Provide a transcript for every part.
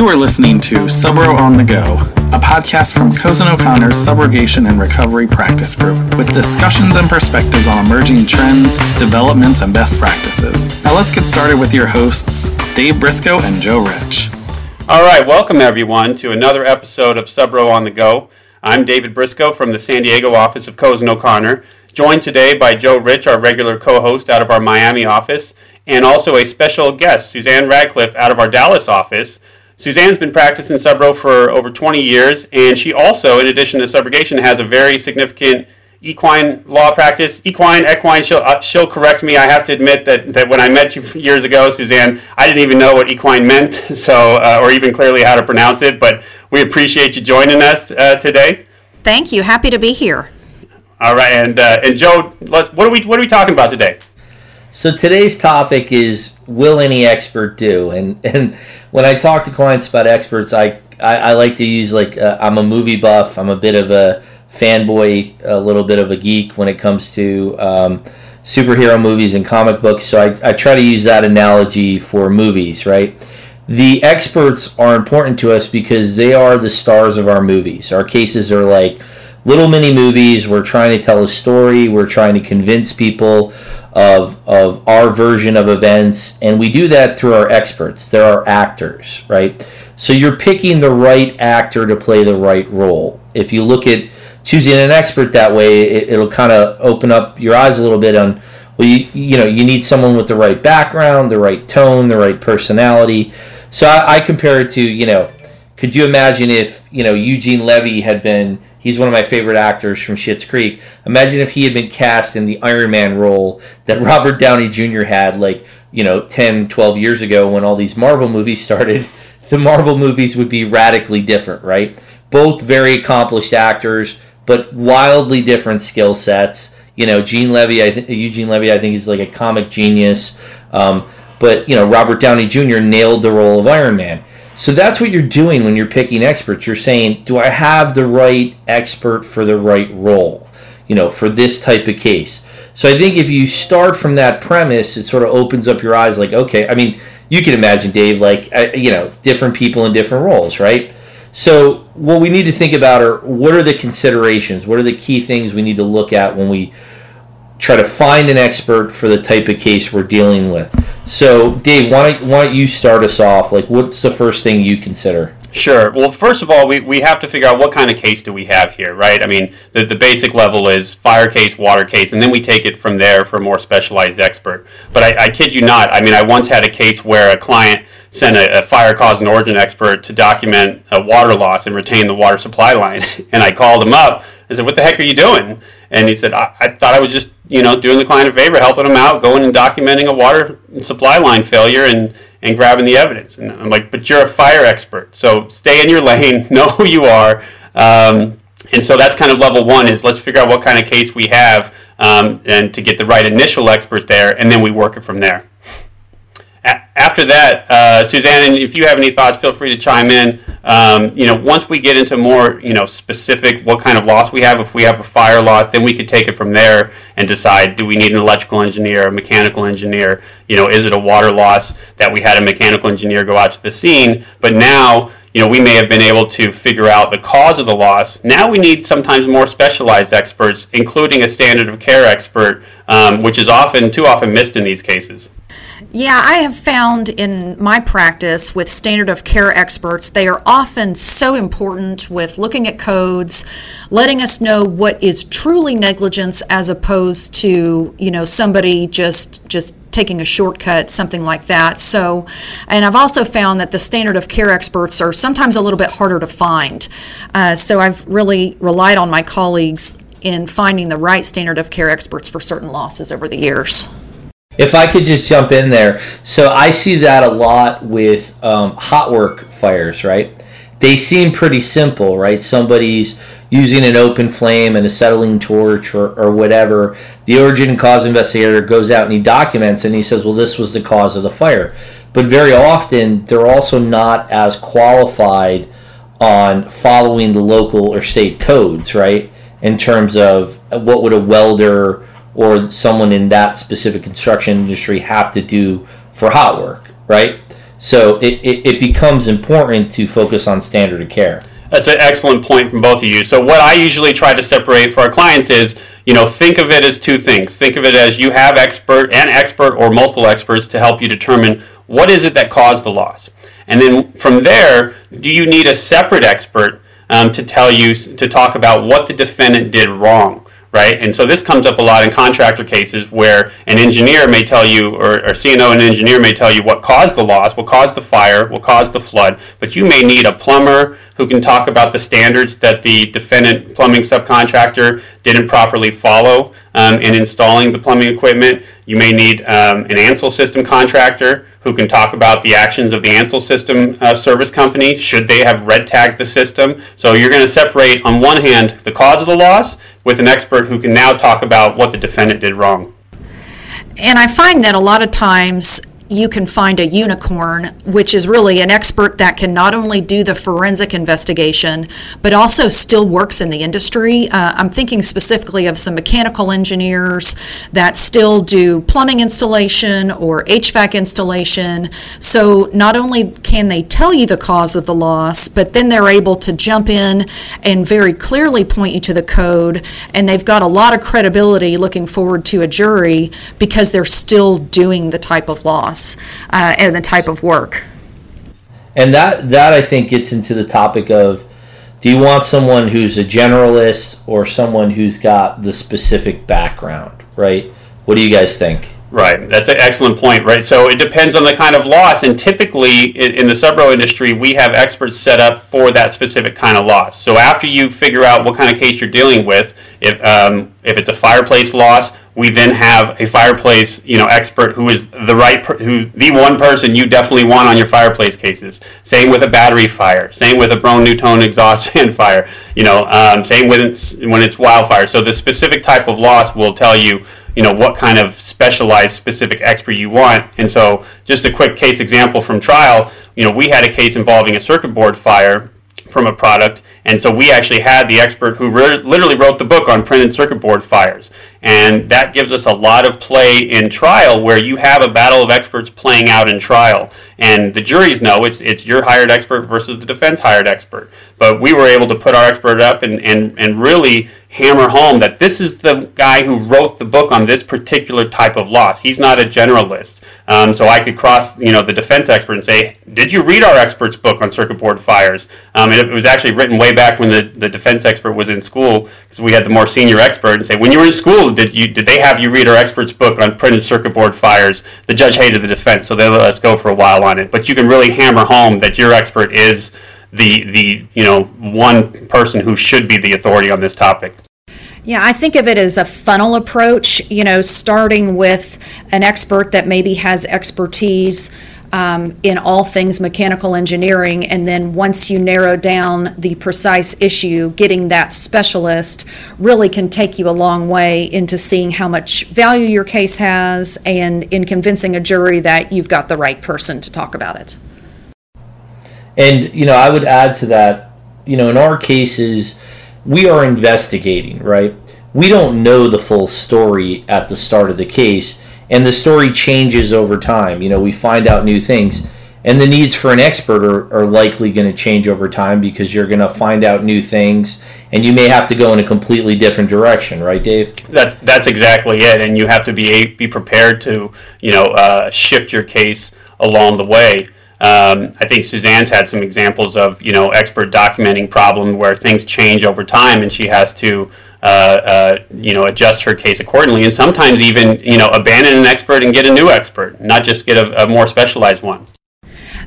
You are listening to Subro on the Go, a podcast from Cozen O'Connor's Subrogation and Recovery Practice Group, with discussions and perspectives on emerging trends, developments, and best practices. Now let's get started with your hosts, Dave Briscoe and Joe Rich. All right, welcome everyone to another episode of Subro on the Go. I'm David Briscoe from the San Diego office of Cozen O'Connor, joined today by Joe Rich, our regular co-host out of our Miami office, and also a special guest, Suzanne Radcliffe, out of our Dallas office. Suzanne's been practicing subro for over 20 years, and she also, in addition to subrogation, has a very significant equine law practice. Equine, equine, she'll, uh, she'll correct me. I have to admit that, that when I met you years ago, Suzanne, I didn't even know what equine meant, so uh, or even clearly how to pronounce it, but we appreciate you joining us uh, today. Thank you. Happy to be here. All right, and, uh, and Joe, what are, we, what are we talking about today? So today's topic is will any expert do? And and when I talk to clients about experts, I I, I like to use like uh, I'm a movie buff. I'm a bit of a fanboy, a little bit of a geek when it comes to um, superhero movies and comic books. So I, I try to use that analogy for movies, right? The experts are important to us because they are the stars of our movies. Our cases are like little mini movies. We're trying to tell a story. We're trying to convince people of, of our version of events, and we do that through our experts. They're our actors, right? So you're picking the right actor to play the right role. If you look at choosing an expert that way, it, will kind of open up your eyes a little bit on, well, you, you know, you need someone with the right background, the right tone, the right personality. So I, I compare it to, you know, could you imagine if, you know, Eugene Levy had been He's one of my favorite actors from Schitt's Creek. Imagine if he had been cast in the Iron Man role that Robert Downey Jr. had, like, you know, 10, 12 years ago when all these Marvel movies started. The Marvel movies would be radically different, right? Both very accomplished actors, but wildly different skill sets. You know, Gene Levy, I think Eugene Levy, I think is like a comic genius. Um, but you know, Robert Downey Jr. nailed the role of Iron Man. So that's what you're doing when you're picking experts. You're saying, do I have the right expert for the right role? You know, for this type of case. So I think if you start from that premise, it sort of opens up your eyes like, okay, I mean, you can imagine, Dave, like, uh, you know, different people in different roles, right? So what we need to think about are what are the considerations? What are the key things we need to look at when we try to find an expert for the type of case we're dealing with. So, Dave, why don't, why don't you start us off? Like, what's the first thing you consider? Sure. Well, first of all, we, we have to figure out what kind of case do we have here, right? I mean, the, the basic level is fire case, water case, and then we take it from there for a more specialized expert. But I, I kid you not, I mean, I once had a case where a client sent a, a, fire cause and origin expert to document a water loss and retain the water supply line. And I called him up and said, What the heck are you doing? And he said, I, I thought I was just you know, doing the client a favor, helping them out, going and documenting a water supply line failure and, and grabbing the evidence. And I'm like, but you're a fire expert, so stay in your lane, know who you are. Um, and so that's kind of level one is let's figure out what kind of case we have um, and to get the right initial expert there, and then we work it from there after that, uh, Suzanne, if you have any thoughts, feel free to chime in. Um, you know, once we get into more, you know, specific what kind of loss we have, if we have a fire loss, then we could take it from there and decide: do we need an electrical engineer, a mechanical engineer? You know, is it a water loss that we had a mechanical engineer go out to the scene? But now, you know, we may have been able to figure out the cause of the loss. Now we need sometimes more specialized experts, including a standard of care expert, um, which is often too often missed in these cases. Yeah, I have found in my practice with standard of care experts, they are often so important with looking at codes, letting us know what is truly negligence as opposed to, you know, somebody just just taking a shortcut, something like that. So, and I've also found that the standard of care experts are sometimes a little bit harder to find. Uh, so I've really relied on my colleagues in finding the right standard of care experts for certain losses over the years. If I could just jump in there, so I see that a lot with um, hot work fires, right? They seem pretty simple, right? Somebody's using an open flame and acetylene torch or, or whatever. The origin and cause investigator goes out and he documents and he says, well, this was the cause of the fire. But very often, they're also not as qualified on following the local or state codes, right? In terms of what would a welder or someone in that specific construction industry have to do for hot work, right? So it, it, it becomes important to focus on standard of care. That's an excellent point from both of you. So what I usually try to separate for our clients is, you know, think of it as two things. Think of it as you have expert and expert or multiple experts to help you determine what is it that caused the loss. And then from there, do you need a separate expert um, to tell you to talk about what the defendant did wrong? Right? And so this comes up a lot in contractor cases where an engineer may tell you, or, or C&O and an engineer may tell you what caused the loss, what caused the fire, what caused the flood, but you may need a plumber who can talk about the standards that the defendant plumbing subcontractor didn't properly follow um, in installing the plumbing equipment. You may need um, an Ansul system contractor who can talk about the actions of the Ansul system uh, service company should they have red tagged the system. So you're going to separate, on one hand, the cause of the loss with an expert who can now talk about what the defendant did wrong. And I find that a lot of times you can find a unicorn, which is really an expert that can not only do the forensic investigation, but also still works in the industry. Uh, I'm thinking specifically of some mechanical engineers that still do plumbing installation or HVAC installation. So not only can they tell you the cause of the loss, but then they're able to jump in and very clearly point you to the code, and they've got a lot of credibility looking forward to a jury because they're still doing the type of loss uh, and the type of work. And that that I think gets into the topic of do you want someone who's a generalist or someone who's got the specific background, right? What do you guys think? Right, that's an excellent point, right? So it depends on the kind of loss, and typically in, the subro industry, we have experts set up for that specific kind of loss. So after you figure out what kind of case you're dealing with, if um, if it's a fireplace loss, we then have a fireplace, you know, expert who is the right, per- who the one person you definitely want on your fireplace cases. Same with a battery fire. Same with a Broan-NuTone exhaust fan fire. You know, um, same when it's when it's wildfire. So the specific type of loss will tell you, you know, what kind of specialized specific expert you want. And so, just a quick case example from trial. You know, we had a case involving a circuit board fire from a product and so we actually had the expert who re- literally wrote the book on printed circuit board fires. And that gives us a lot of play in trial where you have a battle of experts playing out in trial. And the juries know it's, it's your hired expert versus the defense hired expert. But we were able to put our expert up and, and, and really hammer home that this is the guy who wrote the book on this particular type of loss. He's not a generalist. Um, so I could cross, you know, the defense expert and say, "Did you read our expert's book on circuit board fires?" Um, and it was actually written way back when the, the defense expert was in school, because we had the more senior expert, and say, "When you were in school, did you did they have you read our expert's book on printed circuit board fires?" The judge hated the defense, so they let us go for a while on it. But you can really hammer home that your expert is the the you know one person who should be the authority on this topic. Yeah, I think of it as a funnel approach, you know, starting with an expert that maybe has expertise um, in all things mechanical engineering, and then once you narrow down the precise issue, getting that specialist really can take you a long way into seeing how much value your case has and in convincing a jury that you've got the right person to talk about it. And, you know, I would add to that, you know, in our cases, we are investigating, right? We don't know the full story at the start of the case, and the story changes over time. You know, we find out new things, and the needs for an expert are, are likely going to change over time because you're going to find out new things, and you may have to go in a completely different direction, right, Dave? That that's exactly it, and you have to be be prepared to you know uh, shift your case along the way. Um, I think Suzanne's had some examples of you know expert documenting problem where things change over time, and she has to uh, uh, you know adjust her case accordingly, and sometimes even you know abandon an expert and get a new expert, not just get a, a more specialized one.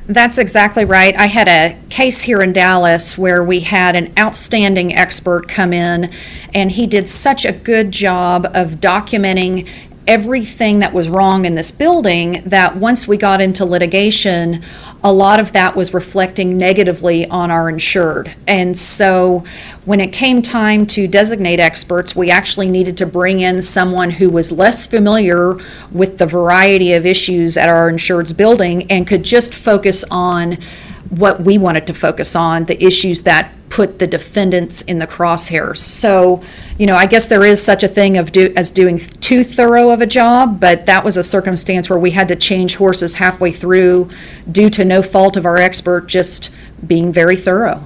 That's exactly right. I had a case here in Dallas where we had an outstanding expert come in, and he did such a good job of documenting everything that was wrong in this building that once we got into litigation, a lot of that was reflecting negatively on our insured. And so when it came time to designate experts, we actually needed to bring in someone who was less familiar with the variety of issues at our insured's building and could just focus on what we wanted to focus on, the issues that put the defendants in the crosshairs. So, you know, I guess there is such a thing of do, as doing too thorough of a job, but that was a circumstance where we had to change horses halfway through due to no fault of our expert just being very thorough.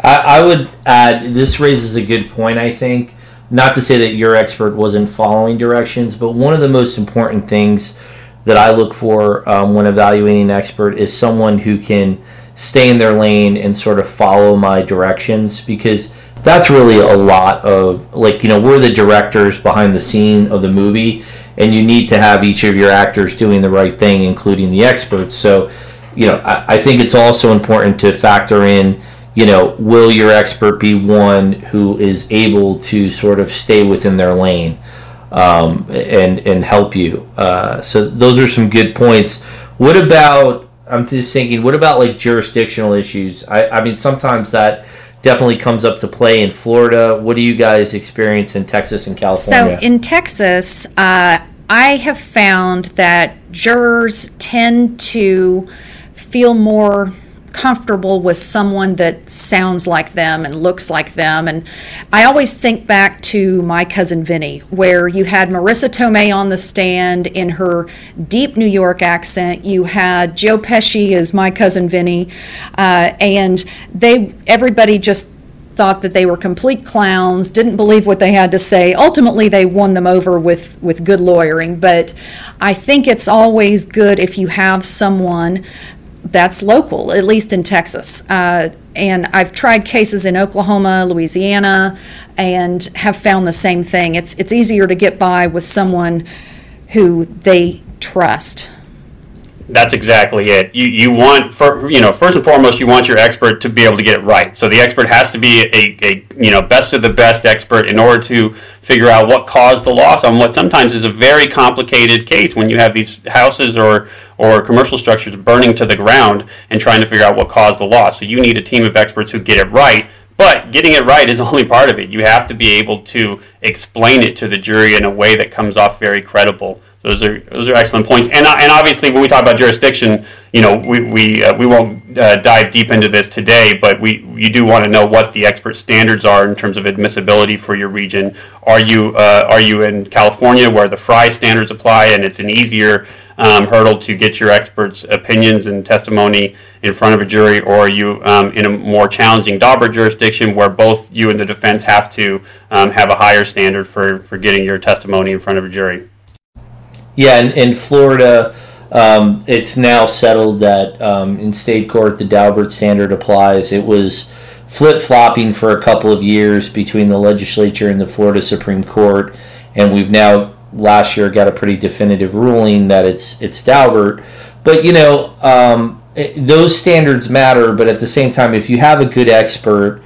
I, I would add this raises a good point, I think. Not to say that your expert wasn't following directions, but one of the most important things that I look for um, when evaluating an expert is someone who can stay in their lane and sort of follow my directions because that's really a lot of like you know we're the directors behind the scene of the movie and you need to have each of your actors doing the right thing including the experts so you know I, I think it's also important to factor in you know will your expert be one who is able to sort of stay within their lane um, and and help you. Uh, so those are some good points. What about? I'm just thinking. What about like jurisdictional issues? I, I mean, sometimes that definitely comes up to play in Florida. What do you guys experience in Texas and California? So in Texas, uh, I have found that jurors tend to feel more comfortable with someone that sounds like them and looks like them. And I always think back to my cousin Vinny, where you had Marisa Tomei on the stand in her deep New York accent. You had Joe Pesci as my cousin Vinny, uh, and they everybody just thought that they were complete clowns, didn't believe what they had to say. Ultimately, they won them over with, with good lawyering, but I think it's always good if you have someone that's local, at least in Texas. Uh, and I've tried cases in Oklahoma, Louisiana, and have found the same thing. It's it's easier to get by with someone who they trust. That's exactly it. You you want for you know first and foremost you want your expert to be able to get it right. So the expert has to be a, a you know best of the best expert in order to figure out what caused the loss on what sometimes is a very complicated case when you have these houses or or commercial structures burning to the ground and trying to figure out what caused the loss. So you need a team of experts who get it right. But getting it right is only part of it. You have to be able to explain it to the jury in a way that comes off very credible. Those are those are excellent points. And uh, and obviously, when we talk about jurisdiction, you know, we we uh, we won't uh, dive deep into this today, but we you do want to know what the expert standards are in terms of admissibility for your region. Are you uh, are you in California where the Frye standards apply, and it's an easier um, hurdle to get your experts' opinions and testimony in front of a jury, or are you um, in a more challenging Daubert jurisdiction where both you and the defense have to um, have a higher standard for, for getting your testimony in front of a jury? Yeah, in, in Florida, um, it's now settled that um, in state court the Daubert standard applies. It was flip flopping for a couple of years between the legislature and the Florida Supreme Court, and we've now last year got a pretty definitive ruling that it's it's Daubert. But you know, um, it, those standards matter. But at the same time, if you have a good expert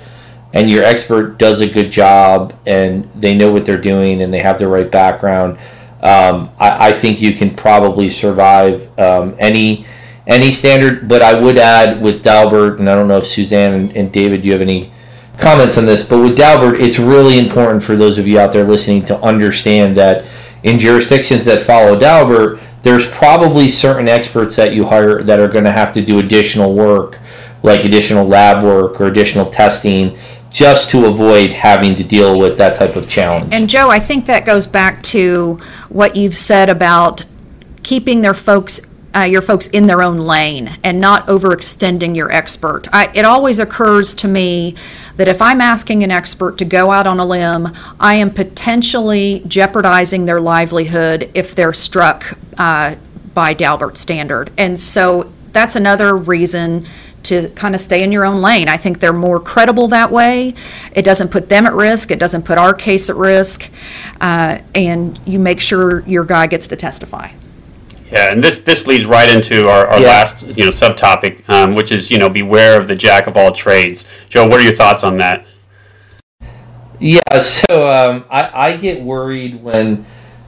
and your expert does a good job and they know what they're doing and they have the right background um, I, I, think you can probably survive um, any any standard. But I would add with Daubert, and I don't know if Suzanne and, and David, do you have any comments on this? But with Daubert, it's really important for those of you out there listening to understand that in jurisdictions that follow Daubert, there's probably certain experts that you hire that are going to have to do additional work, like additional lab work or additional testing just to avoid having to deal with that type of challenge. And Joe, I think that goes back to what you've said about keeping their folks uh, your folks in their own lane and not overextending your expert. I, it always occurs to me that if I'm asking an expert to go out on a limb, I am potentially jeopardizing their livelihood if they're struck uh, by Daubert standard. And so that's another reason to kind of stay in your own lane. I think they're more credible that way. It doesn't put them at risk, it doesn't put our case at risk, uh, and you make sure your guy gets to testify. Yeah, and this this leads right into our, our yeah. last you know subtopic, um, which is you know beware of the jack of all trades. Joe, what are your thoughts on that? Yeah, so um, I, I get worried when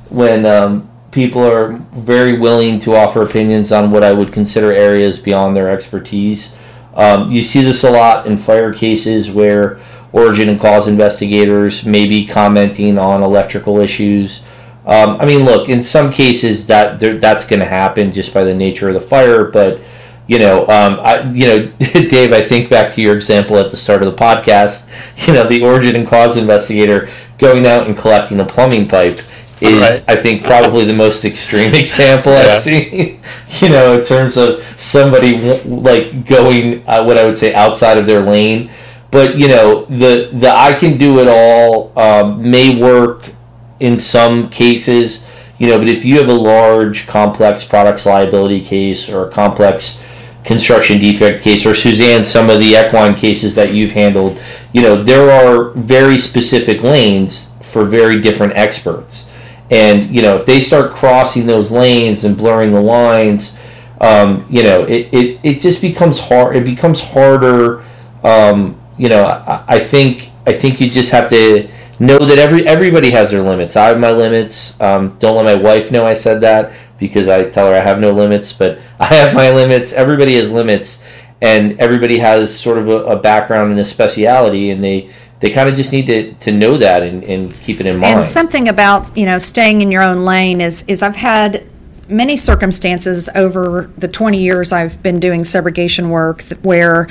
when um, people are very willing to offer opinions on what I would consider areas beyond their expertise. Um, you see this a lot in fire cases where origin and cause investigators may be commenting on electrical issues. Um, I mean, look, in some cases that that's going to happen just by the nature of the fire, but you know, um, I, you know, Dave, I think back to your example at the start of the podcast. You know, the origin and cause investigator going out and collecting a plumbing pipe is, right. I think, probably the most extreme example yeah. I've seen. You know, in terms of somebody like going, uh, what I would say, outside of their lane. But you know, the the I can do it all um, may work in some cases. You know, but if you have a large, complex products liability case or a complex construction defect case, or Suzanne, some of the equine cases that you've handled, you know, there are very specific lanes for very different experts. And, you know, if they start crossing those lanes and blurring the lines, um, you know, it, it, it just becomes hard. It becomes harder. Um, you know, I, I think I think you just have to know that every everybody has their limits. I have my limits. Um, don't let my wife know I said that because I tell her I have no limits, but I have my limits. Everybody has limits, and everybody has sort of a, a background and a speciality, and they they kind of just need to, to know that and, and keep it in mind. And something about you know staying in your own lane is is I've had many circumstances over the 20 years I've been doing subrogation work where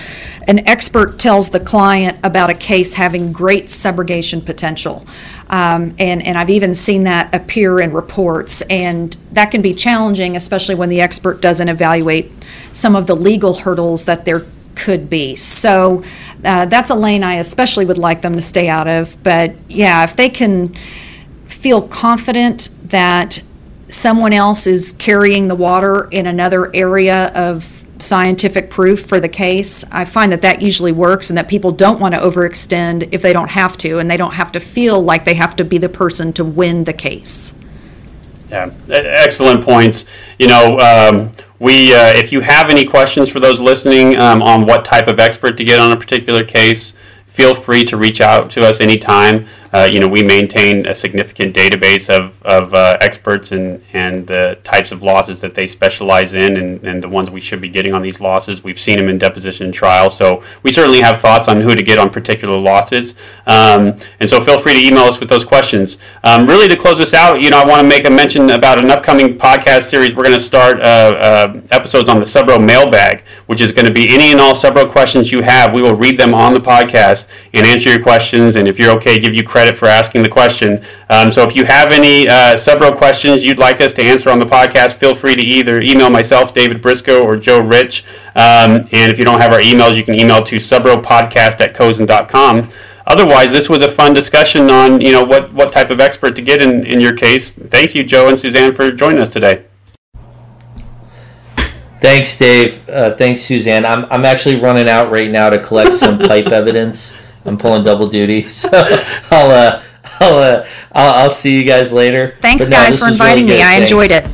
an expert tells the client about a case having great subrogation potential. Um, and, and I've even seen that appear in reports. And that can be challenging, especially when the expert doesn't evaluate some of the legal hurdles that there could be. So uh, that's a lane I especially would like them to stay out of. But yeah, if they can feel confident that someone else is carrying the water in another area of scientific proof for the case. I find that that usually works and that people don't want to overextend if they don't have to, and they don't have to feel like they have to be the person to win the case. Yeah, excellent points. You know, um, we uh, if you have any questions for those listening um, on what type of expert to get on a particular case, feel free to reach out to us anytime. Uh, you know, we maintain a significant database of, of uh, experts and, and the types of losses that they specialize in and, and the ones we should be getting on these losses. We've seen them in deposition and trial, so we certainly have thoughts on who to get on particular losses. Um, and so feel free to email us with those questions. Um, really, to close this out, you know, I want to make a mention about an upcoming podcast series. We're going to start uh, uh, episodes on the Subro mailbag, which is going to be any and all Subro questions you have. We will read them on the podcast and answer your questions. And if you're okay, give you credit for asking the question. Um, so if you have any uh, Subro questions you'd like us to answer on the podcast, feel free to either email myself, David Briscoe, or Joe Rich. Um, and if you don't have our emails, you can email to subropodcast at cozen.com. Otherwise, this was a fun discussion on you know what, what type of expert to get in, in your case. Thank you, Joe and Suzanne, for joining us today. Thanks, Dave. Uh, thanks, Suzanne. I'm, I'm actually running out right now to collect some pipe evidence. I'm pulling double duty, so I'll uh, I'll, uh, I'll I'll see you guys later. Thanks, no, guys, for inviting really me. I enjoyed it.